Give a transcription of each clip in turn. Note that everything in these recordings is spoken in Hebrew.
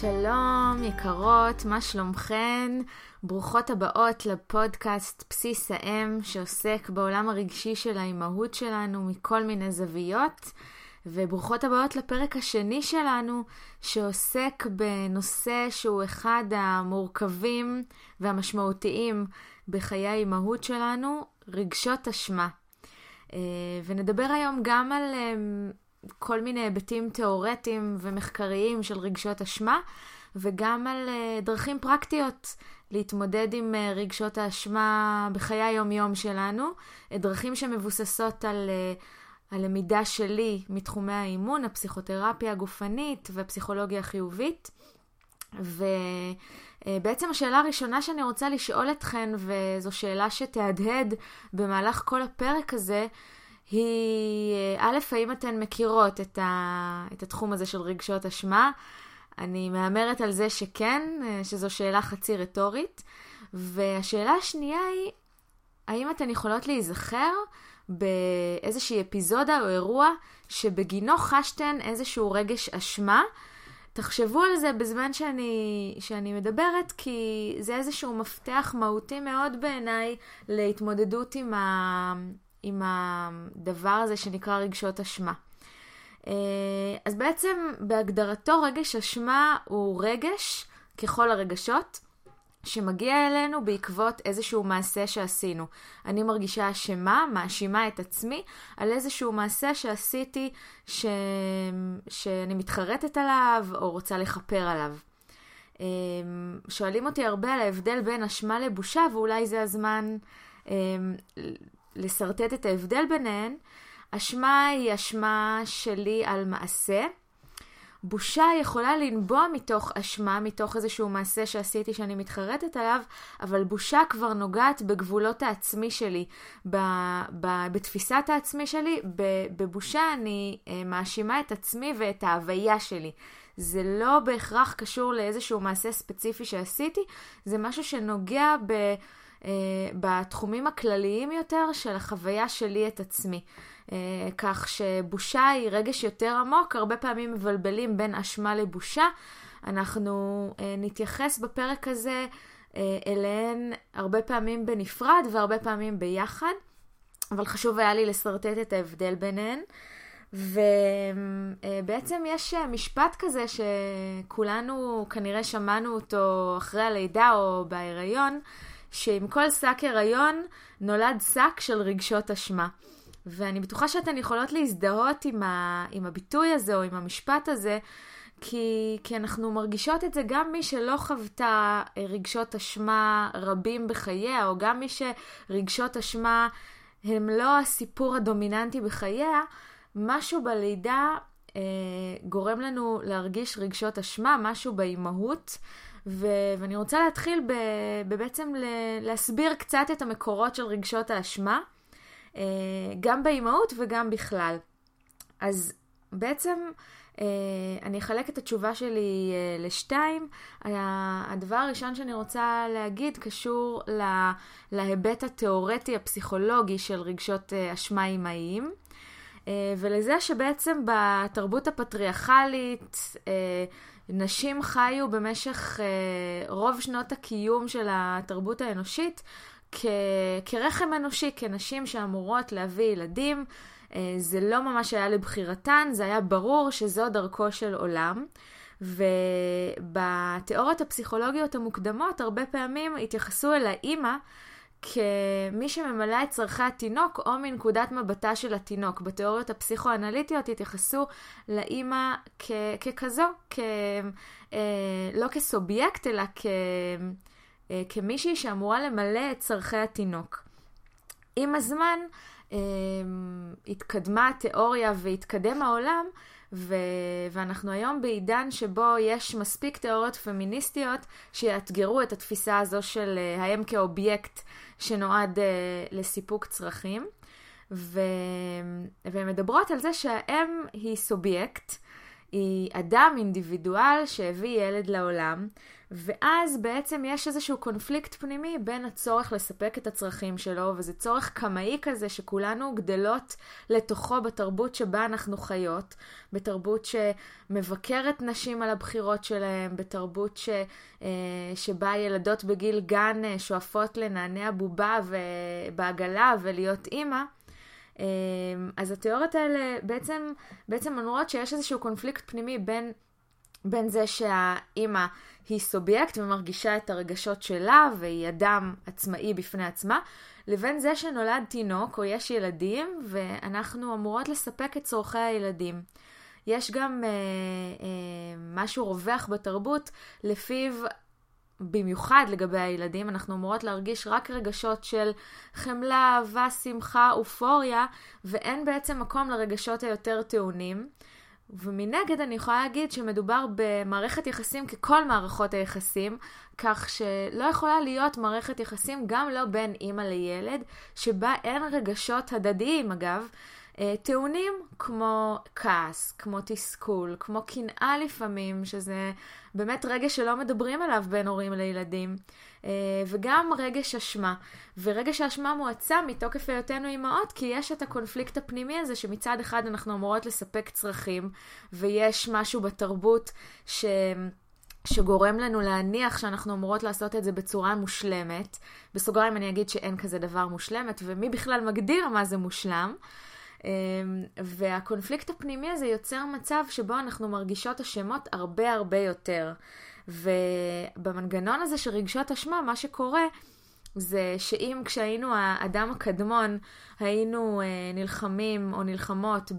שלום, יקרות, מה שלומכן? ברוכות הבאות לפודקאסט בסיס האם, שעוסק בעולם הרגשי של האימהות שלנו מכל מיני זוויות. וברוכות הבאות לפרק השני שלנו, שעוסק בנושא שהוא אחד המורכבים והמשמעותיים בחיי האימהות שלנו, רגשות אשמה. אה, ונדבר היום גם על אה, כל מיני היבטים תיאורטיים ומחקריים של רגשות אשמה, וגם על אה, דרכים פרקטיות להתמודד עם רגשות האשמה בחיי היום-יום שלנו, דרכים שמבוססות על הלמידה שלי מתחומי האימון, הפסיכותרפיה הגופנית והפסיכולוגיה החיובית. ובעצם השאלה הראשונה שאני רוצה לשאול אתכן, וזו שאלה שתהדהד במהלך כל הפרק הזה, היא, א', האם אתן מכירות את, ה, את התחום הזה של רגשות אשמה? אני מהמרת על זה שכן, שזו שאלה חצי רטורית. והשאלה השנייה היא, האם אתן יכולות להיזכר באיזושהי אפיזודה או אירוע שבגינו חשתן איזשהו רגש אשמה. תחשבו על זה בזמן שאני, שאני מדברת, כי זה איזשהו מפתח מהותי מאוד בעיניי להתמודדות עם, עם הדבר הזה שנקרא רגשות אשמה. אה, אז בעצם בהגדרתו רגש אשמה הוא רגש ככל הרגשות, שמגיע אלינו בעקבות איזשהו מעשה שעשינו. אני מרגישה אשמה, מאשימה את עצמי על איזשהו מעשה שעשיתי ש... שאני מתחרטת עליו או רוצה לכפר עליו. אמ, שואלים אותי הרבה על ההבדל בין אשמה לבושה, ואולי זה הזמן אמ, לשרטט את ההבדל ביניהן. אשמה היא אשמה שלי על מעשה. בושה יכולה לנבוע מתוך אשמה, מתוך איזשהו מעשה שעשיתי שאני מתחרטת עליו, אבל בושה כבר נוגעת בגבולות העצמי שלי, ב, ב, בתפיסת העצמי שלי. בבושה אני אה, מאשימה את עצמי ואת ההוויה שלי. זה לא בהכרח קשור לאיזשהו מעשה ספציפי שעשיתי, זה משהו שנוגע ב, בתחומים הכלליים יותר של החוויה שלי את עצמי. אה, כך שבושה היא רגש יותר עמוק, הרבה פעמים מבלבלים בין אשמה לבושה. אנחנו אה, נתייחס בפרק הזה אה, אליהן הרבה פעמים בנפרד והרבה פעמים ביחד, אבל חשוב היה לי לשרטט את ההבדל ביניהן. ובעצם יש משפט כזה שכולנו כנראה שמענו אותו אחרי הלידה או בהיריון, שעם כל שק הריון נולד שק של רגשות אשמה. ואני בטוחה שאתן יכולות להזדהות עם, ה, עם הביטוי הזה או עם המשפט הזה, כי, כי אנחנו מרגישות את זה גם מי שלא חוותה אה, רגשות אשמה רבים בחייה, או גם מי שרגשות אשמה הם לא הסיפור הדומיננטי בחייה, משהו בלידה אה, גורם לנו להרגיש רגשות אשמה, משהו באימהות. ו- ואני רוצה להתחיל ב- בעצם ל- להסביר קצת את המקורות של רגשות האשמה. אה, גם באימהות וגם בכלל. אז בעצם אה, אני אחלק את התשובה שלי אה, לשתיים. הדבר הראשון שאני רוצה להגיד קשור להיבט התיאורטי הפסיכולוגי של רגשות אשמה אימהיים. ולזה שבעצם בתרבות הפטריארכלית נשים חיו במשך רוב שנות הקיום של התרבות האנושית כ- כרחם אנושי, כנשים שאמורות להביא ילדים. אה, זה לא ממש היה לבחירתן, זה היה ברור שזו דרכו של עולם. ובתיאוריות הפסיכולוגיות המוקדמות, הרבה פעמים התייחסו אל האימא כמי שממלא את צורכי התינוק, או מנקודת מבטה של התינוק. בתיאוריות הפסיכואנליטיות התייחסו לאימא כ- ככזו, כ- אה, לא כסובייקט, אלא כ... אה, כמישהי שאמורה למלא את צורכי התינוק. עם הזמן אה, התקדמה התיאוריה והתקדם העולם, ו... ואנחנו היום בעידן שבו יש מספיק תיאוריות פמיניסטיות שיאתגרו את התפיסה הזו של האם כאובייקט שנועד אה, לסיפוק צרכים. ו... והן מדברות על זה שהאם היא סובייקט, היא אדם, אינדיבידואל, שהביא ילד לעולם, ואז בעצם יש איזשהו קונפליקט פנימי בין הצורך לספק את הצרכים שלו, וזה צורך קמאי כזה שכולנו גדלות לתוכו בתרבות שבה אנחנו חיות, בתרבות שמבקרת נשים על הבחירות שלהם, בתרבות ש, אה, שבה ילדות בגיל גן אה, שואפות לנענע בובה בעגלה ולהיות אימא. אה, אז התיאוריות האלה בעצם, בעצם אומרות שיש איזשהו קונפליקט פנימי בין, בין זה שהאימא היא סובייקט ומרגישה את הרגשות שלה והיא אדם עצמאי בפני עצמה, לבין זה שנולד תינוק או יש ילדים ואנחנו אמורות לספק את צורכי הילדים. יש גם אה, אה, משהו רווח בתרבות לפיו במיוחד לגבי הילדים, אנחנו אמורות להרגיש רק רגשות של חמלה, אהבה, שמחה, אופוריה, ואין בעצם מקום לרגשות היותר טעונים. ומנגד אני יכולה להגיד שמדובר במערכת יחסים ככל מערכות היחסים, כך שלא יכולה להיות מערכת יחסים גם לא בין אימא לילד, שבה אין רגשות הדדיים אגב, אה, טעונים כמו כעס, כמו תסכול, כמו קנאה לפעמים, שזה באמת רגש שלא מדברים עליו בין הורים לילדים, וגם רגש אשמה. ורגש האשמה מועצם מתוקף היותנו אימהות, כי יש את הקונפליקט הפנימי הזה שמצד אחד אנחנו אמורות לספק צרכים, ויש משהו בתרבות ש... שגורם לנו להניח שאנחנו אמורות לעשות את זה בצורה מושלמת. בסוגריים אני אגיד שאין כזה דבר מושלמת, ומי בכלל מגדיר מה זה מושלם. אמ, והקונפליקט הפנימי הזה יוצר מצב שבו אנחנו מרגישות אשמות הרבה הרבה יותר. ובמנגנון הזה של רגשות אשמה, מה שקורה זה שאם כשהיינו האדם הקדמון היינו אה, נלחמים או נלחמות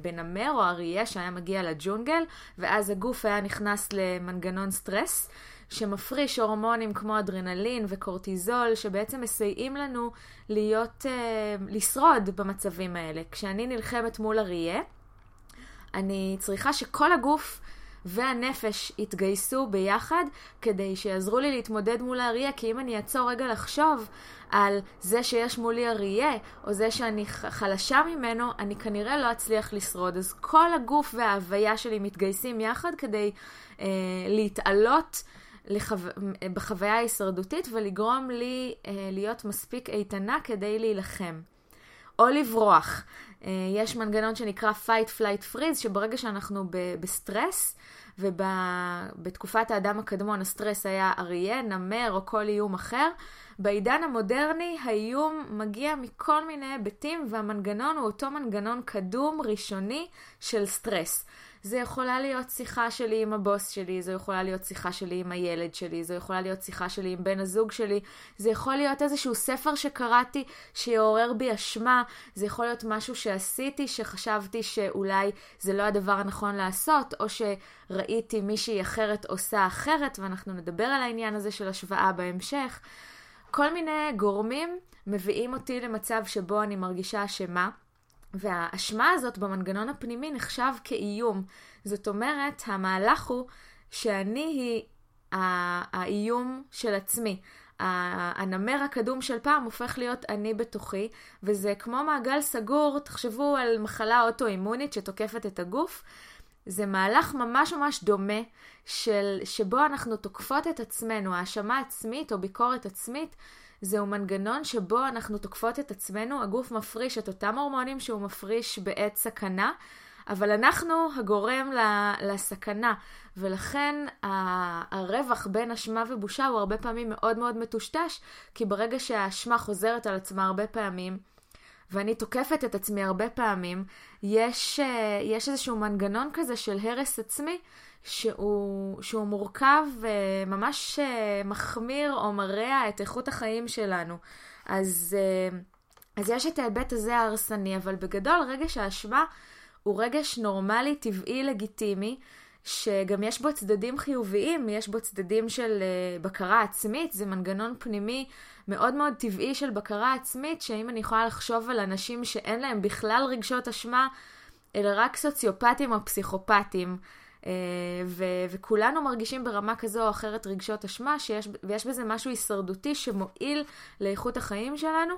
בנמר או אריה שהיה מגיע לג'ונגל, ואז הגוף היה נכנס למנגנון סטרס, שמפריש הורמונים כמו אדרנלין וקורטיזול, שבעצם מסייעים לנו להיות, אה, לשרוד במצבים האלה. כשאני נלחמת מול אריה, אני צריכה שכל הגוף והנפש יתגייסו ביחד כדי שיעזרו לי להתמודד מול האריה, כי אם אני אעצור רגע לחשוב על זה שיש מולי אריה, או זה שאני חלשה ממנו, אני כנראה לא אצליח לשרוד. אז כל הגוף וההוויה שלי מתגייסים יחד כדי אה, להתעלות לחו... בחוויה ההישרדותית ולגרום לי אה, להיות מספיק איתנה כדי להילחם. או לברוח. אה, יש מנגנון שנקרא fight flight freeze, שברגע שאנחנו ב- בסטרס, ובתקופת האדם הקדמון הסטרס היה אריה, נמר או כל איום אחר, בעידן המודרני האיום מגיע מכל מיני היבטים והמנגנון הוא אותו מנגנון קדום ראשוני של סטרס. זה יכולה להיות שיחה שלי עם הבוס שלי, זו יכולה להיות שיחה שלי עם הילד שלי, זו יכולה להיות שיחה שלי עם בן הזוג שלי, זה יכול להיות איזשהו ספר שקראתי שיעורר בי אשמה, זה יכול להיות משהו שעשיתי שחשבתי שאולי זה לא הדבר הנכון לעשות, או שראיתי מישהי אחרת עושה אחרת, ואנחנו נדבר על העניין הזה של השוואה בהמשך. כל מיני גורמים מביאים אותי למצב שבו אני מרגישה אשמה. והאשמה הזאת במנגנון הפנימי נחשב כאיום. זאת אומרת, המהלך הוא שאני היא האיום של עצמי. הנמר הקדום של פעם הופך להיות אני בתוכי, וזה כמו מעגל סגור, תחשבו על מחלה אוטואימונית שתוקפת את הגוף. זה מהלך ממש ממש דומה, של, שבו אנחנו תוקפות את עצמנו, האשמה עצמית או ביקורת עצמית, זהו מנגנון שבו אנחנו תוקפות את עצמנו, הגוף מפריש את אותם הורמונים שהוא מפריש בעת סכנה, אבל אנחנו הגורם לסכנה, ולכן הרווח בין אשמה ובושה הוא הרבה פעמים מאוד מאוד מטושטש, כי ברגע שהאשמה חוזרת על עצמה הרבה פעמים, ואני תוקפת את עצמי הרבה פעמים, יש, אה, יש איזשהו מנגנון כזה של הרס עצמי, שהוא, שהוא מורכב וממש אה, מחמיר או מרע את איכות החיים שלנו. אז, אה, אז יש את ההיבט הזה ההרסני, אבל בגדול רגש האשמה הוא רגש נורמלי, טבעי, לגיטימי, שגם יש בו צדדים חיוביים, יש בו צדדים של אה, בקרה עצמית, זה מנגנון פנימי מאוד מאוד טבעי של בקרה עצמית, שאם אני יכולה לחשוב על אנשים שאין להם בכלל רגשות אשמה, אלא רק סוציופטים או פסיכופטים, אה, ו- וכולנו מרגישים ברמה כזו או אחרת רגשות אשמה, שיש, ויש בזה משהו הישרדותי שמועיל לאיכות החיים שלנו,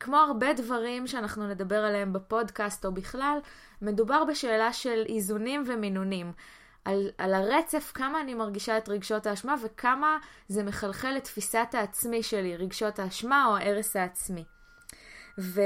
כמו הרבה דברים שאנחנו נדבר עליהם בפודקאסט או בכלל, מדובר בשאלה של איזונים ומינונים. על, על הרצף, כמה אני מרגישה את רגשות האשמה וכמה זה מחלחל לתפיסת העצמי שלי, רגשות האשמה או ההרס העצמי. ו...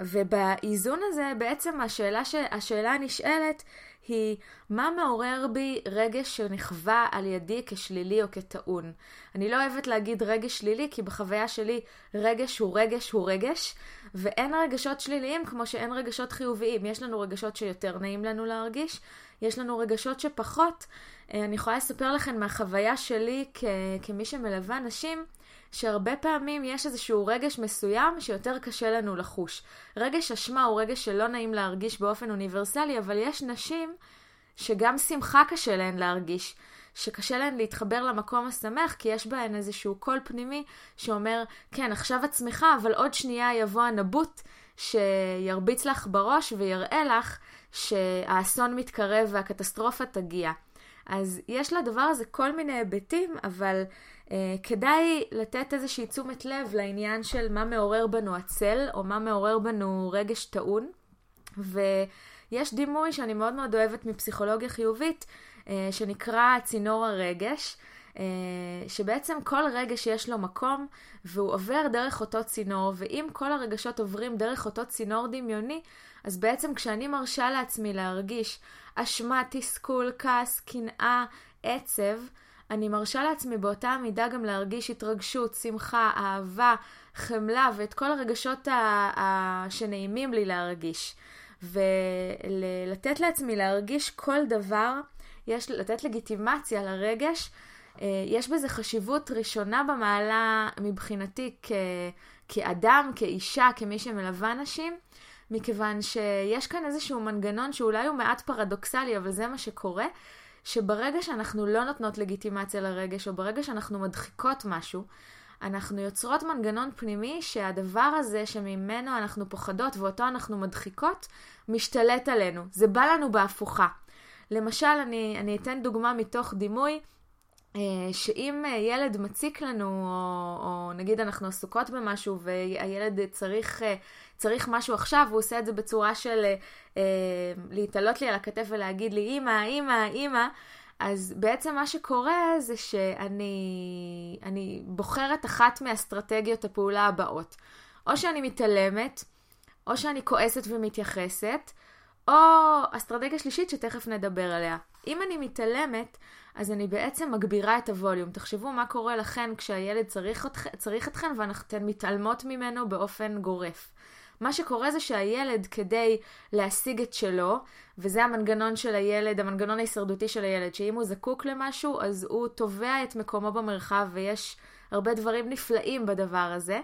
ובאיזון הזה בעצם השאלה, ש... השאלה הנשאלת היא מה מעורר בי רגש שנחווה על ידי כשלילי או כטעון. אני לא אוהבת להגיד רגש שלילי כי בחוויה שלי רגש הוא רגש הוא רגש ואין רגשות שליליים כמו שאין רגשות חיוביים. יש לנו רגשות שיותר נעים לנו להרגיש, יש לנו רגשות שפחות. אה, אני יכולה לספר לכם מהחוויה שלי כ... כמי שמלווה נשים שהרבה פעמים יש איזשהו רגש מסוים שיותר קשה לנו לחוש. רגש אשמה הוא רגש שלא נעים להרגיש באופן אוניברסלי, אבל יש נשים שגם שמחה קשה להן להרגיש. שקשה להן להתחבר למקום השמח, כי יש בהן איזשהו קול פנימי שאומר, כן, עכשיו את שמחה, אבל עוד שנייה יבוא הנבוט שירביץ לך בראש ויראה לך שהאסון מתקרב והקטסטרופה תגיע. אז יש לדבר הזה כל מיני היבטים, אבל כדאי לתת איזושהי תשומת לב לעניין של מה מעורר בנו הצל, או מה מעורר בנו רגש טעון. ויש דימוי שאני מאוד מאוד אוהבת מפסיכולוגיה חיובית, uh, שנקרא צינור הרגש. Uh, שבעצם כל רגש יש לו מקום והוא עובר דרך אותו צינור, ואם כל הרגשות עוברים דרך אותו צינור דמיוני, אז בעצם כשאני מרשה לעצמי להרגיש אשמה, תסכול, כעס, קנאה, עצב, אני מרשה לעצמי באותה המידה גם להרגיש התרגשות, שמחה, אהבה, חמלה ואת כל הרגשות ה- ה- שנעימים לי להרגיש. ולתת לעצמי להרגיש כל דבר, יש לתת לגיטימציה לרגש, אה, יש בזה חשיבות ראשונה במעלה מבחינתי כ- כאדם, כאישה, כמי שמלווה נשים. מכיוון שיש כאן איזשהו מנגנון שאולי הוא מעט פרדוקסלי, אבל זה מה שקורה, שברגע שאנחנו לא נותנות לגיטימציה לרגש, או ברגע שאנחנו מדחיקות משהו, אנחנו יוצרות מנגנון פנימי שהדבר הזה שממנו אנחנו פוחדות ואותו אנחנו מדחיקות, משתלט עלינו. זה בא לנו בהפוכה. למשל, אני, אני אתן דוגמה מתוך דימוי. אה, שאם ילד מציק לנו, או, או נגיד אנחנו עסוקות במשהו והילד צריך, אה, צריך משהו עכשיו, הוא עושה את זה בצורה של אה, להתעלות לי על הכתף ולהגיד לי, אמא, אמא, אמא, אז בעצם מה שקורה זה שאני בוחרת אחת מאסטרטגיות הפעולה הבאות. או שאני מתעלמת, או שאני כועסת ומתייחסת, או אסטרטגיה שלישית שתכף נדבר עליה. אם אני מתעלמת, אז אני בעצם מגבירה את הווליום. תחשבו מה קורה לכן כשהילד צריך, צריך אתכן ואתן מתעלמות ממנו באופן גורף. מה שקורה זה שהילד, כדי להשיג את שלו, וזה המנגנון של הילד, המנגנון ההישרדותי של הילד, שאם הוא זקוק למשהו, אז הוא תובע את מקומו במרחב, ויש הרבה דברים נפלאים בדבר הזה.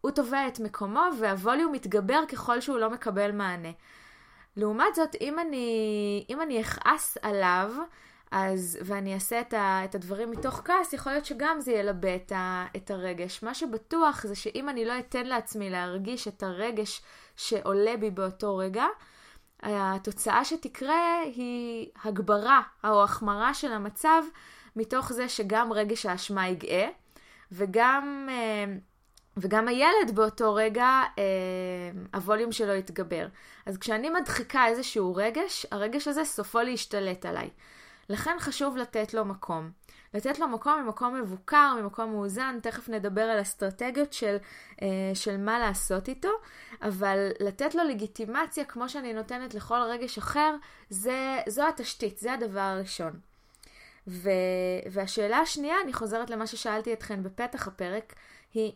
הוא תובע את מקומו, והווליום מתגבר ככל שהוא לא מקבל מענה. לעומת זאת, אם אני, אם אני אכעס עליו, אז, ואני אעשה את, ה, את הדברים מתוך כעס, יכול להיות שגם זה ילבה את, ה, את הרגש. מה שבטוח זה שאם אני לא אתן לעצמי להרגיש את הרגש שעולה בי באותו רגע, התוצאה שתקרה היא הגברה או החמרה של המצב, מתוך זה שגם רגש האשמה יגאה, וגם, אה, וגם הילד באותו רגע, אה, הווליום שלו יתגבר. אז כשאני מדחיקה איזשהו רגש, הרגש הזה סופו להשתלט עליי. לכן חשוב לתת לו מקום. לתת לו מקום ממקום מבוקר, ממקום מאוזן, תכף נדבר על אסטרטגיות של, אה, של מה לעשות איתו, אבל לתת לו לגיטימציה כמו שאני נותנת לכל רגש אחר, זה, זו התשתית, זה הדבר הראשון. ו, והשאלה השנייה, אני חוזרת למה ששאלתי אתכן בפתח הפרק, היא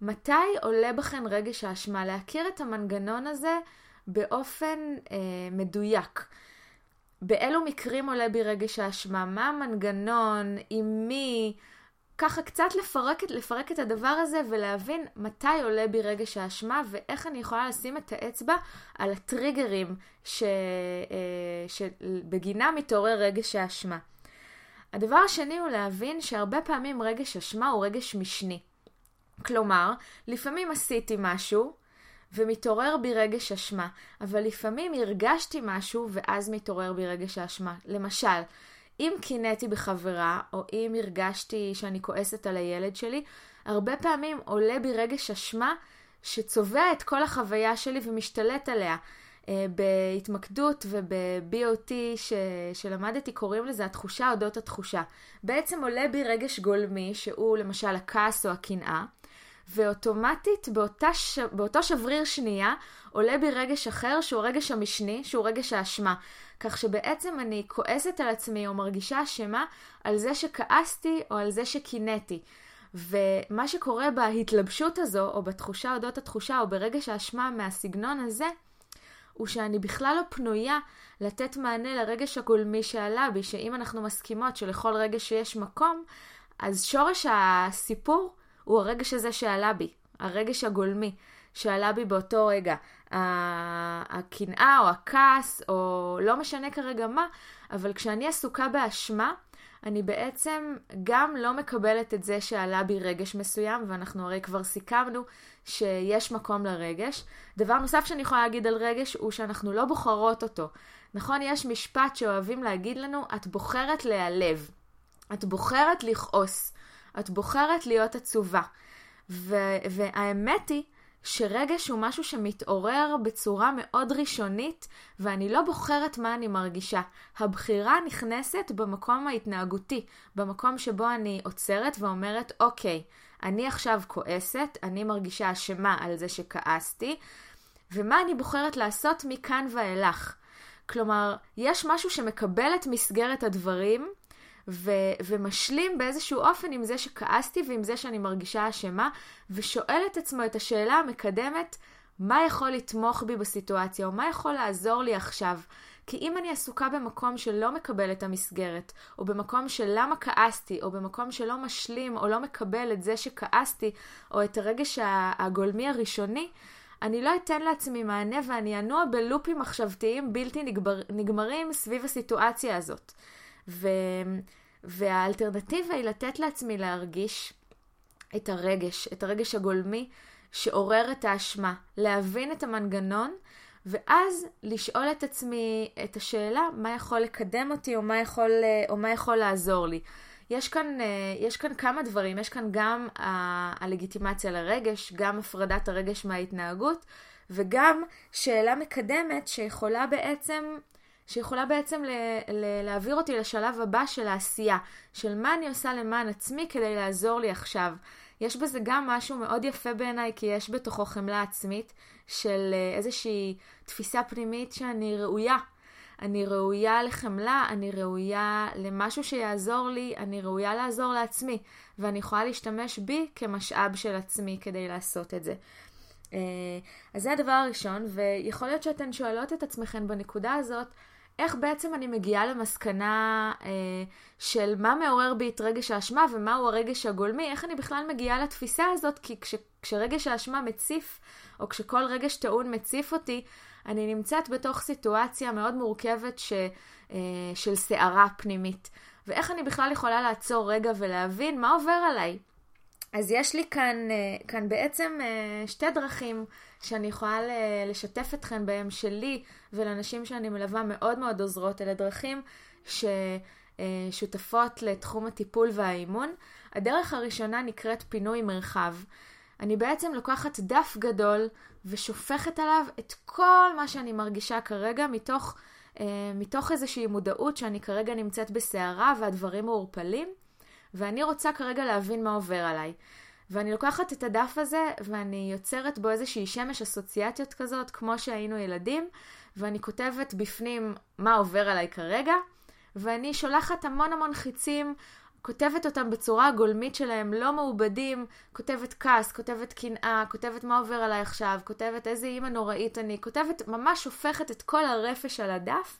מתי עולה בכן רגש האשמה? להכיר את המנגנון הזה באופן אה, מדויק. באילו מקרים עולה בי רגש האשמה? מה המנגנון? עם מי? ככה קצת לפרק, לפרק את הדבר הזה ולהבין מתי עולה בי רגש האשמה ואיך אני יכולה לשים את האצבע על הטריגרים ש... אה, שבגינם מתעורר רגש האשמה. הדבר השני הוא להבין שהרבה פעמים רגש אשמה הוא רגש משני. כלומר, לפעמים עשיתי משהו, ומתעורר בי רגש אשמה. אבל לפעמים הרגשתי משהו ואז מתעורר בי רגש האשמה. למשל, אם קינאתי בחברה, או אם הרגשתי שאני כועסת על הילד שלי, הרבה פעמים עולה בי רגש אשמה שצובע את כל החוויה שלי ומשתלט עליה. אה, בהתמקדות וב-BOT ש... שלמדתי קוראים לזה התחושה אודות התחושה. בעצם עולה בי רגש גולמי שהוא למשל הכעס או הקנאה, ואוטומטית באותה ש... באותו שבריר שנייה עולה בי רגש אחר שהוא הרגש המשני, שהוא רגש האשמה. כך שבעצם אני כועסת על עצמי או מרגישה אשמה על זה שכעסתי או על זה שקינאתי. ומה שקורה בהתלבשות הזו, או בתחושה אודות התחושה, או ברגש האשמה מהסגנון הזה, הוא שאני בכלל לא פנויה לתת מענה לרגש הגולמי שעלה בי, שאם אנחנו מסכימות שלכל רגש שיש מקום, אז שורש הסיפור הוא הרגש הזה שעלה בי, הרגש הגולמי שעלה בי באותו רגע. הקנאה או הכעס, או לא משנה כרגע מה, אבל כשאני עסוקה באשמה, אני בעצם גם לא מקבלת את זה שעלה בי רגש מסוים, ואנחנו הרי כבר סיכמנו שיש מקום לרגש. דבר נוסף שאני יכולה להגיד על רגש הוא שאנחנו לא בוחרות אותו. נכון, יש משפט שאוהבים להגיד לנו, את בוחרת להיעלב, את בוחרת לכעוס, את בוחרת להיות עצובה. ו- והאמת היא שרגש הוא משהו שמתעורר בצורה מאוד ראשונית, ואני לא בוחרת מה אני מרגישה. הבחירה נכנסת במקום ההתנהגותי, במקום שבו אני עוצרת ואומרת, אוקיי, אני עכשיו כועסת, אני מרגישה אשמה על זה שכעסתי, ומה אני בוחרת לעשות מכאן ואילך. כלומר, יש משהו שמקבל את מסגרת הדברים, ו- ומשלים באיזשהו אופן עם זה שכעסתי ועם זה שאני מרגישה אשמה, ושואל את עצמו את השאלה המקדמת, מה יכול לתמוך בי בסיטואציה, או מה יכול לעזור לי עכשיו. כי אם אני עסוקה במקום שלא מקבל את המסגרת, או במקום של למה כעסתי, או במקום שלא משלים או לא מקבל את זה שכעסתי, או את הרגש הגולמי הראשוני, אני לא אתן לעצמי מענה ואני אנוע בלופים מחשבתיים בלתי נגמר, נגמרים סביב הסיטואציה הזאת. ו... והאלטרנטיבה היא לתת לעצמי להרגיש את הרגש, את הרגש הגולמי שעורר את האשמה, להבין את המנגנון, ואז לשאול את עצמי את השאלה מה יכול לקדם אותי או מה יכול, או מה יכול לעזור לי. יש כאן, יש כאן כמה דברים, יש כאן גם הלגיטימציה לרגש, גם הפרדת הרגש מההתנהגות, וגם שאלה מקדמת שיכולה בעצם שיכולה בעצם ל- ל- להעביר אותי לשלב הבא של העשייה, של מה אני עושה למען עצמי כדי לעזור לי עכשיו. יש בזה גם משהו מאוד יפה בעיניי, כי יש בתוכו חמלה עצמית של אה, איזושהי תפיסה פנימית שאני ראויה. אני ראויה לחמלה, אני ראויה למשהו שיעזור לי, אני ראויה לעזור לעצמי, ואני יכולה להשתמש בי כמשאב של עצמי כדי לעשות את זה. אה, אז זה הדבר הראשון, ויכול להיות שאתן שואלות את עצמכן בנקודה הזאת, איך בעצם אני מגיעה למסקנה אה, של מה מעורר בי את רגש האשמה ומהו הרגש הגולמי, איך אני בכלל מגיעה לתפיסה הזאת, כי כש, כשרגש האשמה מציף, או כשכל רגש טעון מציף אותי, אני נמצאת בתוך סיטואציה מאוד מורכבת ש, אה, של סערה פנימית. ואיך אני בכלל יכולה לעצור רגע ולהבין מה עובר עליי. אז יש לי כאן, אה, כאן בעצם אה, שתי דרכים שאני יכולה לשתף אתכן בהם שלי ולנשים שאני מלווה מאוד מאוד עוזרות. אלה דרכים ששותפות לתחום הטיפול והאימון. הדרך הראשונה נקראת פינוי מרחב. אני בעצם לוקחת דף גדול ושופכת עליו את כל מה שאני מרגישה כרגע מתוך, מתוך איזושהי מודעות שאני כרגע נמצאת בסערה והדברים מעורפלים. ואני רוצה כרגע להבין מה עובר עליי. ואני לוקחת את הדף הזה ואני יוצרת בו איזושהי שמש אסוציאציות כזאת, כמו שהיינו ילדים, ואני כותבת בפנים מה עובר עליי כרגע, ואני שולחת המון המון חיצים, כותבת אותם בצורה הגולמית שלהם, לא מעובדים, כותבת כעס, כותבת קנאה, כותבת מה עובר עליי עכשיו, כותבת איזה אימא נוראית אני, כותבת, ממש הופכת את כל הרפש על הדף,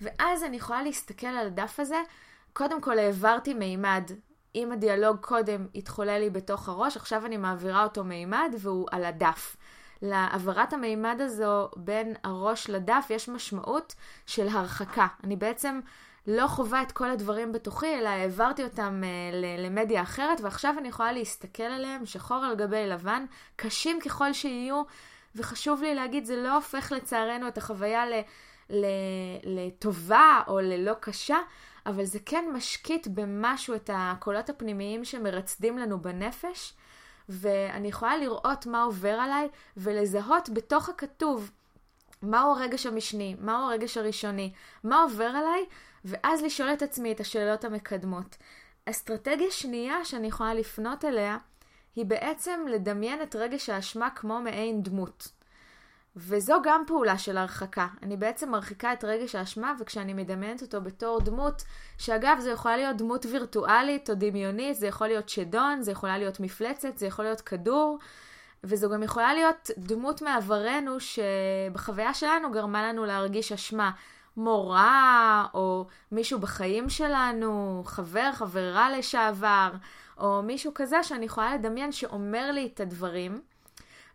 ואז אני יכולה להסתכל על הדף הזה קודם כל העברתי מימד. אם הדיאלוג קודם התחולל לי בתוך הראש, עכשיו אני מעבירה אותו מימד והוא על הדף. להעברת המימד הזו בין הראש לדף יש משמעות של הרחקה. אני בעצם לא חווה את כל הדברים בתוכי, אלא העברתי אותם uh, למדיה אחרת, ועכשיו אני יכולה להסתכל עליהם שחור על גבי לבן, קשים ככל שיהיו, וחשוב לי להגיד, זה לא הופך לצערנו את החוויה ל... לטובה או ללא קשה, אבל זה כן משקיט במשהו את הקולות הפנימיים שמרצדים לנו בנפש, ואני יכולה לראות מה עובר עליי ולזהות בתוך הכתוב מהו הרגש המשני, מהו הרגש הראשוני, מה עובר עליי, ואז לשאול את עצמי את השאלות המקדמות. אסטרטגיה שנייה שאני יכולה לפנות אליה, היא בעצם לדמיין את רגש האשמה כמו מעין דמות. וזו גם פעולה של הרחקה. אני בעצם מרחיקה את רגש האשמה, וכשאני מדמיינת אותו בתור דמות, שאגב, זו יכולה להיות דמות וירטואלית או דמיונית, זה יכול להיות שדון, זה יכולה להיות מפלצת, זה יכול להיות כדור, וזו גם יכולה להיות דמות מעברנו שבחוויה שלנו גרמה לנו להרגיש אשמה. מורה, או מישהו בחיים שלנו, חבר, חברה לשעבר, או מישהו כזה שאני יכולה לדמיין שאומר לי את הדברים.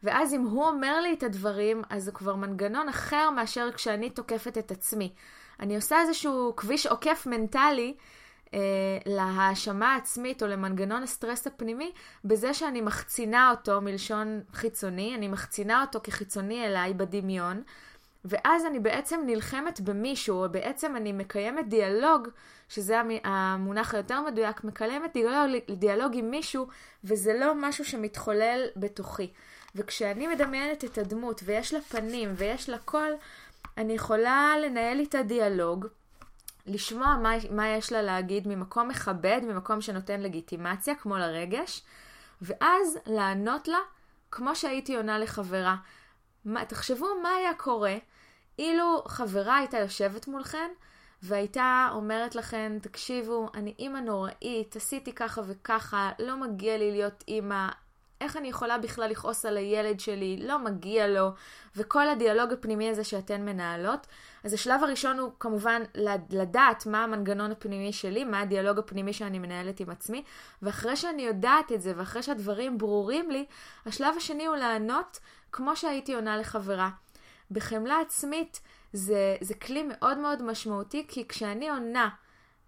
ואז אם הוא אומר לי את הדברים, אז זה כבר מנגנון אחר מאשר כשאני תוקפת את עצמי. אני עושה איזשהו כביש עוקף מנטלי אה, להאשמה העצמית או למנגנון הסטרס הפנימי, בזה שאני מחצינה אותו מלשון חיצוני, אני מחצינה אותו כחיצוני אליי בדמיון, ואז אני בעצם נלחמת במישהו, או בעצם אני מקיימת דיאלוג, שזה המונח היותר מדויק, מקיימת דיאלוג, דיאלוג עם מישהו, וזה לא משהו שמתחולל בתוכי. וכשאני מדמיינת את הדמות, ויש לה פנים, ויש לה קול, אני יכולה לנהל איתה דיאלוג, לשמוע מה, מה יש לה להגיד ממקום מכבד, ממקום שנותן לגיטימציה, כמו לרגש, ואז לענות לה כמו שהייתי עונה לחברה. מה, תחשבו מה היה קורה אילו חברה הייתה יושבת מולכן והייתה אומרת לכן, תקשיבו, אני אימא נוראית, עשיתי ככה וככה, לא מגיע לי להיות אימא, איך אני יכולה בכלל לכעוס על הילד שלי, לא מגיע לו, וכל הדיאלוג הפנימי הזה שאתן מנהלות. אז השלב הראשון הוא כמובן לדעת מה המנגנון הפנימי שלי, מה הדיאלוג הפנימי שאני מנהלת עם עצמי, ואחרי שאני יודעת את זה, ואחרי שהדברים ברורים לי, השלב השני הוא לענות כמו שהייתי עונה לחברה. בחמלה עצמית זה, זה כלי מאוד מאוד משמעותי, כי כשאני עונה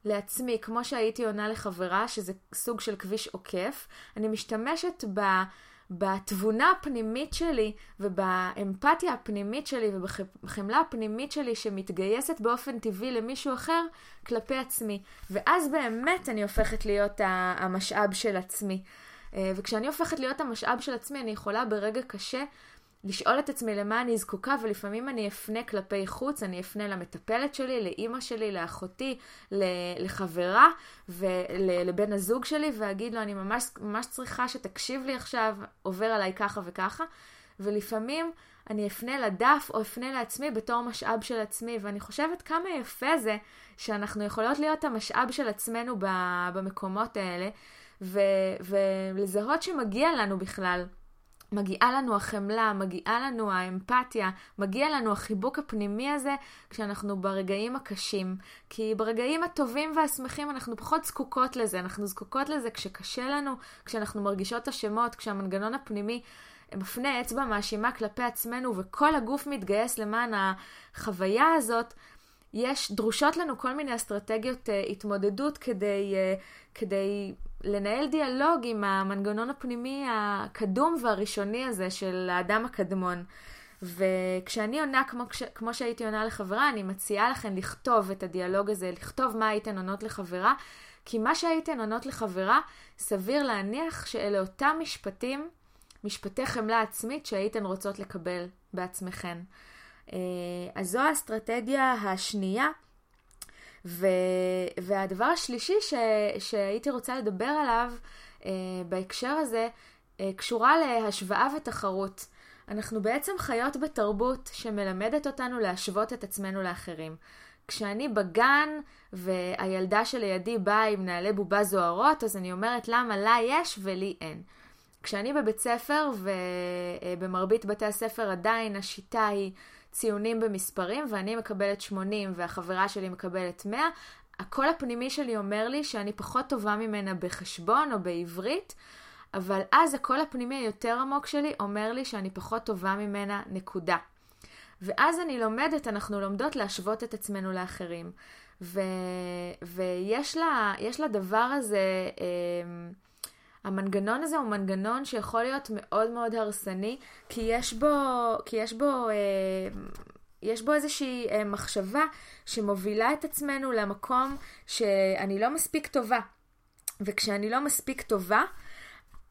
לעצמי, כמו שהייתי עונה לחברה, שזה סוג של כביש עוקף, אני משתמשת ב... בתבונה הפנימית שלי ובאמפתיה הפנימית שלי ובחמלה הפנימית שלי שמתגייסת באופן טבעי למישהו אחר כלפי עצמי. ואז באמת אני הופכת להיות המשאב של עצמי. אה, וכשאני הופכת להיות המשאב של עצמי, אני יכולה ברגע קשה לשאול את עצמי למה אני זקוקה, ולפעמים אני אפנה כלפי חוץ, אני אפנה למטפלת שלי, לאימא שלי, לאחותי, לחברה ולבן הזוג שלי, ואגיד לו, אני ממש, ממש צריכה שתקשיב לי עכשיו, עובר עליי ככה וככה, ולפעמים אני אפנה לדף או אפנה לעצמי בתור משאב של עצמי, ואני חושבת כמה יפה זה שאנחנו יכולות להיות המשאב של עצמנו במקומות האלה, ו- ולזהות שמגיע לנו בכלל. מגיעה לנו החמלה, מגיעה לנו האמפתיה, מגיע לנו החיבוק הפנימי הזה כשאנחנו ברגעים הקשים. כי ברגעים הטובים והשמחים אנחנו פחות זקוקות לזה, אנחנו זקוקות לזה כשקשה לנו, כשאנחנו מרגישות אשמות, כשהמנגנון הפנימי מפנה אצבע מאשימה כלפי עצמנו וכל הגוף מתגייס למען החוויה הזאת. יש, דרושות לנו כל מיני אסטרטגיות uh, התמודדות כדי, uh, כדי לנהל דיאלוג עם המנגנון הפנימי הקדום והראשוני הזה של האדם הקדמון. וכשאני עונה כמו, כמו שהייתי עונה לחברה, אני מציעה לכם לכתוב את הדיאלוג הזה, לכתוב מה הייתן עונות לחברה, כי מה שהייתן עונות לחברה, סביר להניח שאלה אותם משפטים, משפטי חמלה עצמית שהייתן רוצות לקבל בעצמכן. אה, אז זו האסטרטגיה השנייה. ו, והדבר השלישי ש, שהייתי רוצה לדבר עליו אה, בהקשר הזה, אה, קשורה להשוואה ותחרות. אנחנו בעצם חיות בתרבות שמלמדת אותנו להשוות את עצמנו לאחרים. כשאני בגן והילדה שלידי באה עם נעלי בובה זוהרות, אז אני אומרת למה לה יש ולי אין. כשאני בבית ספר, ובמרבית בתי הספר עדיין השיטה היא ציונים במספרים, ואני מקבלת 80 והחברה שלי מקבלת 100, הקול הפנימי שלי אומר לי שאני פחות טובה ממנה בחשבון או בעברית, אבל אז הקול הפנימי היותר עמוק שלי אומר לי שאני פחות טובה ממנה, נקודה. ואז אני לומדת, אנחנו לומדות להשוות את עצמנו לאחרים. ו, ויש לדבר הזה, אה, המנגנון הזה הוא מנגנון שיכול להיות מאוד מאוד הרסני, כי יש בו, כי יש בו אה, יש בו איזושהי אה, מחשבה שמובילה את עצמנו למקום שאני לא מספיק טובה. וכשאני לא מספיק טובה,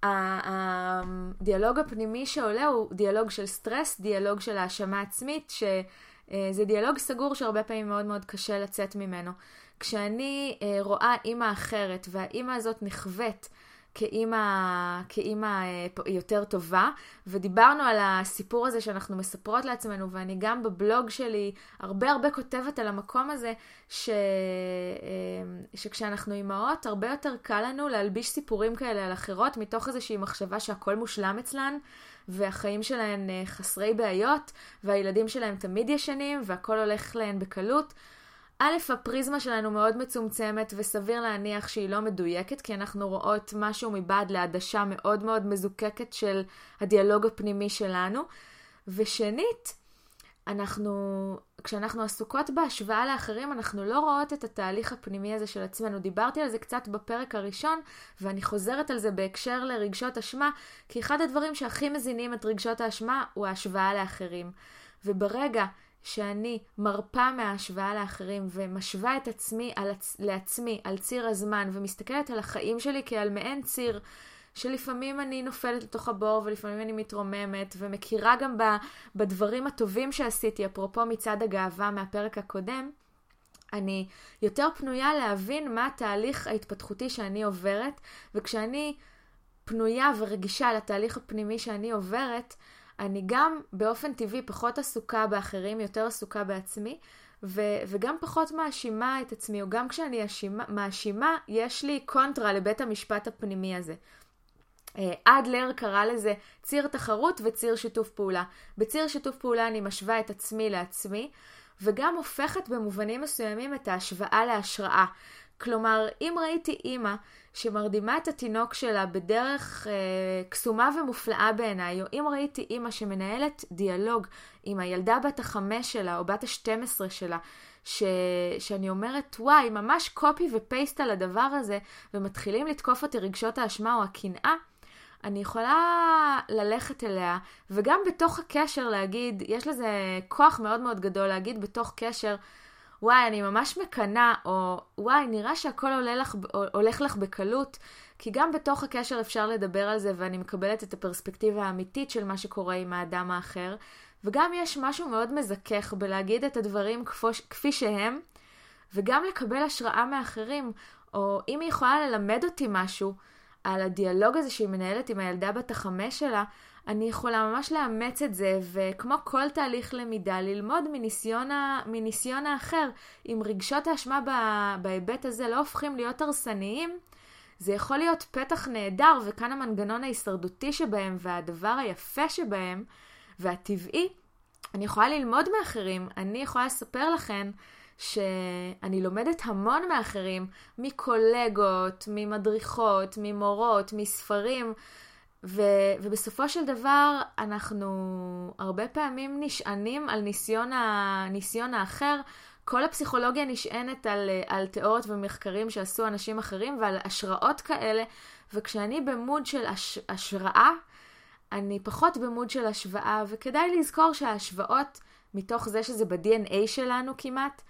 הדיאלוג הפנימי שעולה הוא דיאלוג של סטרס, דיאלוג של האשמה עצמית, שזה דיאלוג סגור שהרבה פעמים מאוד מאוד קשה לצאת ממנו. כשאני אה, רואה אימא אחרת והאימא הזאת נכווית כאימא, כאימא אה, יותר טובה, ודיברנו על הסיפור הזה שאנחנו מספרות לעצמנו, ואני גם בבלוג שלי הרבה הרבה כותבת על המקום הזה, ש... אה, שכשאנחנו אימהות, הרבה יותר קל לנו להלביש סיפורים כאלה על אחרות, מתוך איזושהי מחשבה שהכל מושלם אצלן, והחיים שלהן חסרי בעיות, והילדים שלהן תמיד ישנים, והכל הולך להן בקלות. א', הפריזמה שלנו מאוד מצומצמת וסביר להניח שהיא לא מדויקת, כי אנחנו רואות משהו מבעד לעדשה מאוד מאוד מזוקקת של הדיאלוג הפנימי שלנו. ושנית, אנחנו, כשאנחנו עסוקות בהשוואה לאחרים, אנחנו לא רואות את התהליך הפנימי הזה של עצמנו. דיברתי על זה קצת בפרק הראשון, ואני חוזרת על זה בהקשר לרגשות אשמה, כי אחד הדברים שהכי מזינים את רגשות האשמה הוא ההשוואה לאחרים. וברגע שאני מרפה מההשוואה לאחרים ומשווה את עצמי על, לעצמי על ציר הזמן ומסתכלת על החיים שלי כעל מעין ציר שלפעמים אני נופלת לתוך הבור ולפעמים אני מתרוממת ומכירה גם בדברים הטובים שעשיתי, אפרופו מצד הגאווה מהפרק הקודם, אני יותר פנויה להבין מה התהליך ההתפתחותי שאני עוברת, וכשאני פנויה ורגישה לתהליך הפנימי שאני עוברת, אני גם באופן טבעי פחות עסוקה באחרים, יותר עסוקה בעצמי, ו- וגם פחות מאשימה את עצמי, או גם כשאני אשימה, מאשימה, יש לי קונטרה לבית המשפט הפנימי הזה. אה, אדלר קרא לזה ציר תחרות וציר שיתוף פעולה. בציר שיתוף פעולה אני משווה את עצמי לעצמי, וגם הופכת במובנים מסוימים את ההשוואה להשראה. כלומר, אם ראיתי אימא שמרדימה את התינוק שלה בדרך אה, קסומה ומופלאה בעיניי, או אם ראיתי אימא שמנהלת דיאלוג עם הילדה בת החמש שלה או בת השתים עשרה שלה, ש... שאני אומרת, וואי, ממש קופי ופייסט על הדבר הזה, ומתחילים לתקוף אותי רגשות האשמה או הקנאה, אני יכולה ללכת אליה, וגם בתוך הקשר להגיד, יש לזה כוח מאוד מאוד גדול להגיד בתוך קשר, וואי, אני ממש מקנאה, או וואי, נראה שהכל לך, הולך לך בקלות, כי גם בתוך הקשר אפשר לדבר על זה, ואני מקבלת את הפרספקטיבה האמיתית של מה שקורה עם האדם האחר, וגם יש משהו מאוד מזכך בלהגיד את הדברים כפוש, כפי שהם, וגם לקבל השראה מאחרים, או אם היא יכולה ללמד אותי משהו על הדיאלוג הזה שהיא מנהלת עם הילדה בת החמש שלה, אני יכולה ממש לאמץ את זה, וכמו כל תהליך למידה, ללמוד מניסיון, ה... מניסיון האחר. אם רגשות האשמה בהיבט הזה לא הופכים להיות הרסניים, זה יכול להיות פתח נהדר, וכאן המנגנון ההישרדותי שבהם, והדבר היפה שבהם, והטבעי, אני יכולה ללמוד מאחרים. אני יכולה לספר לכם שאני לומדת המון מאחרים, מקולגות, ממדריכות, ממורות, מספרים. ו, ובסופו של דבר אנחנו הרבה פעמים נשענים על ניסיון, ה, ניסיון האחר. כל הפסיכולוגיה נשענת על, על תיאוריות ומחקרים שעשו אנשים אחרים ועל השראות כאלה, וכשאני במוד של הש, השראה, אני פחות במוד של השוואה, וכדאי לזכור שההשוואות, מתוך זה שזה ב-DNA שלנו כמעט,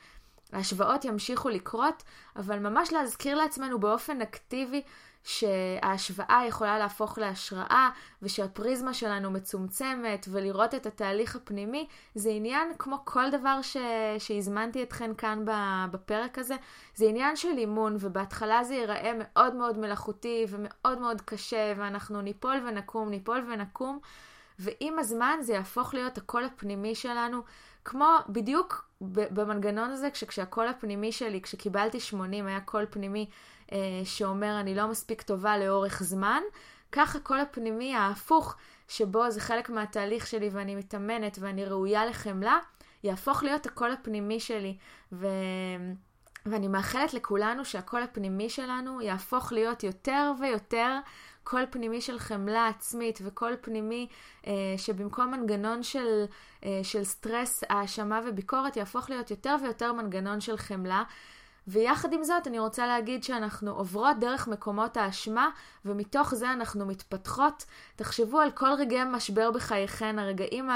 ההשוואות ימשיכו לקרות, אבל ממש להזכיר לעצמנו באופן אקטיבי שההשוואה יכולה להפוך להשראה ושהפריזמה שלנו מצומצמת ולראות את התהליך הפנימי זה עניין כמו כל דבר ש... שהזמנתי אתכן כאן בפרק הזה. זה עניין של אימון ובהתחלה זה ייראה מאוד מאוד מלאכותי ומאוד מאוד קשה ואנחנו ניפול ונקום ניפול ונקום. ועם הזמן זה יהפוך להיות הקול הפנימי שלנו כמו בדיוק במנגנון הזה כשהקול הפנימי שלי כשקיבלתי 80 היה קול פנימי שאומר אני לא מספיק טובה לאורך זמן, כך הקול הפנימי ההפוך, שבו זה חלק מהתהליך שלי ואני מתאמנת ואני ראויה לחמלה, יהפוך להיות הקול הפנימי שלי. ו... ואני מאחלת לכולנו שהקול הפנימי שלנו יהפוך להיות יותר ויותר קול פנימי של חמלה עצמית וקול פנימי אה, שבמקום מנגנון של, אה, של סטרס, האשמה וביקורת יהפוך להיות יותר ויותר מנגנון של חמלה. ויחד עם זאת, אני רוצה להגיד שאנחנו עוברות דרך מקומות האשמה, ומתוך זה אנחנו מתפתחות. תחשבו על כל רגעי המשבר בחייכן, הרגעים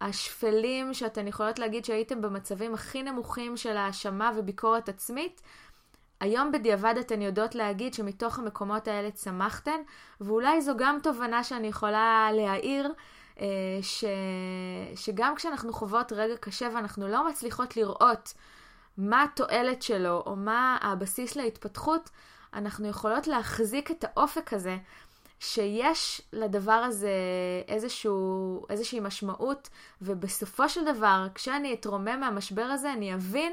השפלים שאתן יכולות להגיד שהייתם במצבים הכי נמוכים של האשמה וביקורת עצמית. היום בדיעבד אתן יודעות להגיד שמתוך המקומות האלה צמחתן, ואולי זו גם תובנה שאני יכולה להעיר, אה, ש... שגם כשאנחנו חוות רגע קשה ואנחנו לא מצליחות לראות מה התועלת שלו או מה הבסיס להתפתחות, אנחנו יכולות להחזיק את האופק הזה, שיש לדבר הזה איזשהו, איזושהי משמעות, ובסופו של דבר, כשאני אתרומם מהמשבר הזה, אני אבין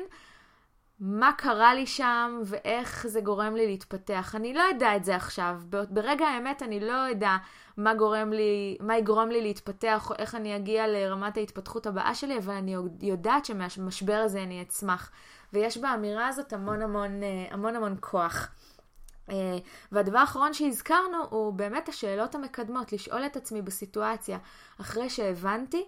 מה קרה לי שם ואיך זה גורם לי להתפתח. אני לא יודע את זה עכשיו. ברגע האמת אני לא יודע מה לי, מה יגרום לי להתפתח או איך אני אגיע לרמת ההתפתחות הבאה שלי, אבל אני יודעת שמהמשבר הזה אני אצמח. ויש באמירה הזאת המון המון אה, המון המון כוח. אה, והדבר האחרון שהזכרנו הוא באמת השאלות המקדמות, לשאול את עצמי בסיטואציה אחרי שהבנתי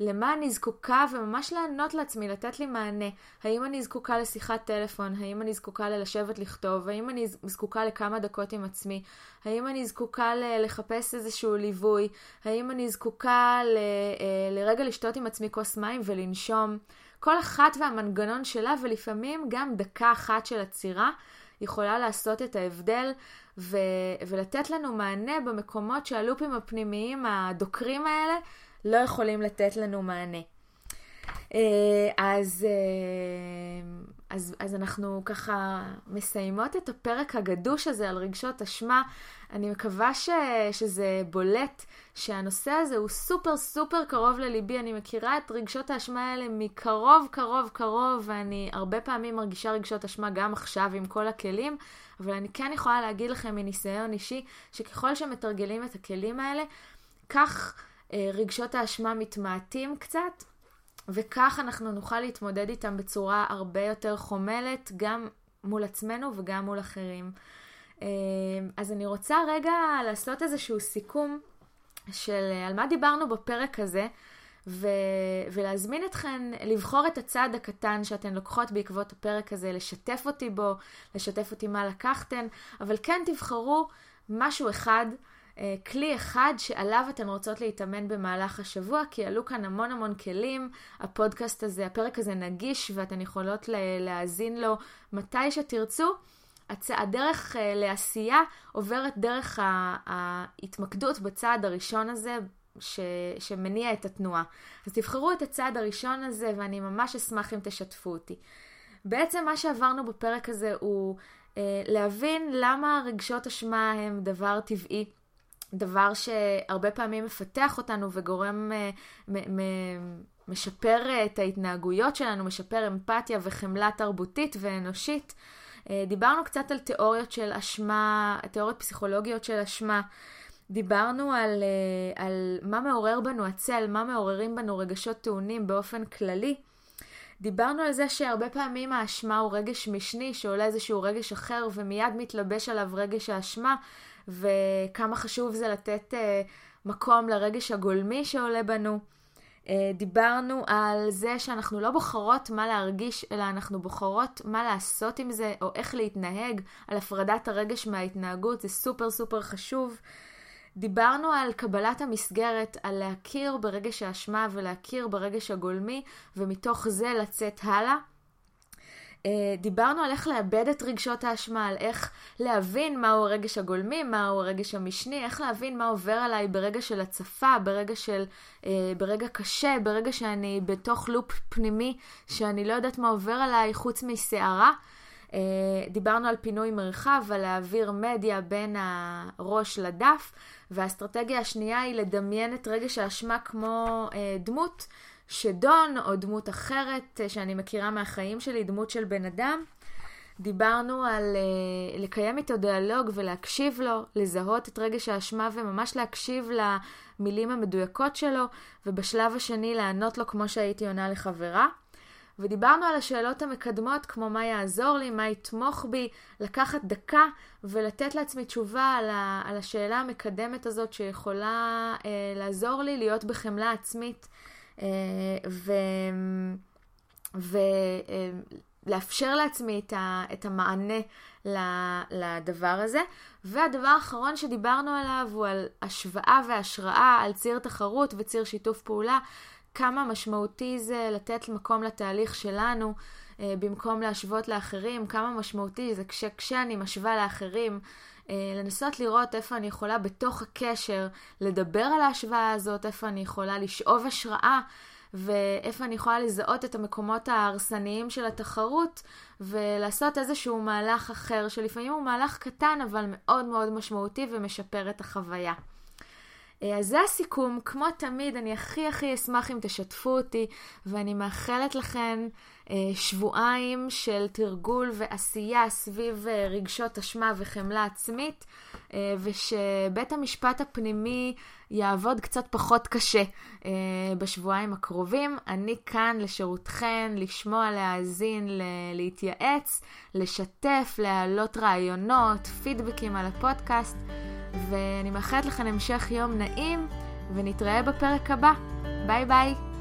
למה אני זקוקה וממש לענות לעצמי, לתת לי מענה. האם אני זקוקה לשיחת טלפון? האם אני זקוקה ללשבת לכתוב? האם אני זקוקה לכמה דקות עם עצמי? האם אני זקוקה ל- לחפש איזשהו ליווי? האם אני זקוקה ל- אה, לרגע לשתות עם עצמי כוס מים ולנשום? כל אחת והמנגנון שלה, ולפעמים גם דקה אחת של עצירה יכולה לעשות את ההבדל ו- ולתת לנו מענה במקומות שהלופים הפנימיים הדוקרים האלה לא יכולים לתת לנו מענה. אה, אז, אה, אז, אז אנחנו ככה מסיימות את הפרק הגדוש הזה על רגשות אשמה. אני מקווה ש, שזה בולט, שהנושא הזה הוא סופר סופר קרוב לליבי. אני מכירה את רגשות האשמה האלה מקרוב קרוב קרוב, ואני הרבה פעמים מרגישה רגשות אשמה גם עכשיו עם כל הכלים, אבל אני כן יכולה להגיד לכם מניסיון אישי, שככל שמתרגלים את הכלים האלה, כך אה, רגשות האשמה מתמעטים קצת. וכך אנחנו נוכל להתמודד איתם בצורה הרבה יותר חומלת, גם מול עצמנו וגם מול אחרים. אה, אז אני רוצה רגע לעשות איזשהו סיכום של אה, על מה דיברנו בפרק הזה, ו- ולהזמין אתכן לבחור את הצעד הקטן שאתן לוקחות בעקבות הפרק הזה, לשתף אותי בו, לשתף אותי מה לקחתן, אבל כן תבחרו משהו אחד אה, כלי אחד שעליו אתן רוצות להתאמן במהלך השבוע, כי עלו כאן המון המון כלים. הפודקאסט הזה, הפרק הזה נגיש ואתן יכולות להאזין לו מתי שתרצו. הדרך אה, לעשייה עוברת דרך ההתמקדות בצעד הראשון הזה, ש, שמניע את התנועה. אז תבחרו את הצעד הראשון הזה, ואני ממש אשמח אם תשתפו אותי. בעצם מה שעברנו בפרק הזה הוא אה, להבין למה רגשות אשמה הם דבר טבעי. דבר שהרבה פעמים מפתח אותנו וגורם, אה, משפר אה, את ההתנהגויות שלנו, משפר אמפתיה וחמלה תרבותית ואנושית. דיברנו קצת על תיאוריות של אשמה, תיאוריות פסיכולוגיות של אשמה. דיברנו על, על מה מעורר בנו הצל, מה מעוררים בנו רגשות טעונים באופן כללי. דיברנו על זה שהרבה פעמים האשמה הוא רגש משני, שעולה איזשהו רגש אחר ומיד מתלבש עליו רגש האשמה, וכמה חשוב זה לתת uh, מקום לרגש הגולמי שעולה בנו. Uh, דיברנו על זה שאנחנו לא בוחרות מה להרגיש, אלא אנחנו בוחרות מה לעשות עם זה, או איך להתנהג, על הפרדת הרגש מההתנהגות, זה סופר סופר חשוב. דיברנו על קבלת המסגרת, על להכיר ברגש האשמה ולהכיר ברגש הגולמי, ומתוך זה לצאת הלאה. אה, דיברנו על איך לאבד את רגשות האשמה, על איך להבין מהו הרגש הגולמי, מהו הרגש המשני, איך להבין מה עובר עליי ברגע של הצפה, ברגע של, אה, ברגע קשה, ברגע שאני בתוך לופ פנימי, שאני לא יודעת מה עובר עליי חוץ מסערה. אה, דיברנו על פינוי מרחב, על להעביר מדיה בין הראש לדף, והאסטרטגיה השנייה היא לדמיין את רגש האשמה כמו דמות. שדון או דמות אחרת אה, שאני מכירה מהחיים שלי, דמות של בן אדם. דיברנו על uh, לקיים איתו דיאלוג ולהקשיב לו, לזהות את רגש האשמה וממש להקשיב למילים המדויקות שלו, ובשלב השני לענות לו כמו שהייתי עונה לחברה. ודיברנו על השאלות המקדמות כמו מה יעזור לי, מה יתמוך בי, לקחת דקה ולתת לעצמי תשובה על, ה, על השאלה המקדמת הזאת שיכולה uh, לעזור לי להיות בחמלה עצמית. ו... ו... לאפשר לעצמי את, ה, את המענה לדבר הזה. והדבר האחרון שדיברנו עליו הוא על השוואה והשראה, על ציר תחרות וציר שיתוף פעולה. כמה משמעותי זה לתת מקום לתהליך שלנו אה, במקום להשוות לאחרים, כמה משמעותי זה כש, כשאני משווה לאחרים, אה, לנסות לראות איפה אני יכולה בתוך הקשר לדבר על ההשוואה הזאת, איפה אני יכולה לשאוב השראה ואיפה אני יכולה לזהות את המקומות ההרסניים של התחרות ולעשות איזשהו מהלך אחר, שלפעמים הוא מהלך קטן אבל מאוד מאוד משמעותי ומשפר את החוויה. אה, אז זה הסיכום, כמו תמיד, אני הכי הכי אשמח אם תשתפו אותי, ואני מאחלת אה, שבועיים של תרגול ועשייה סביב אה, רגשות אשמה וחמלה עצמית, ושבית המשפט הפנימי יעבוד קצת פחות קשה בשבועיים הקרובים. אני כאן לשירותכן, לשמוע, להאזין, להתייעץ, לשתף, להעלות רעיונות, פידבקים על הפודקאסט. ואני מאחלת לכם המשך יום נעים, ונתראה בפרק הבא. ביי ביי.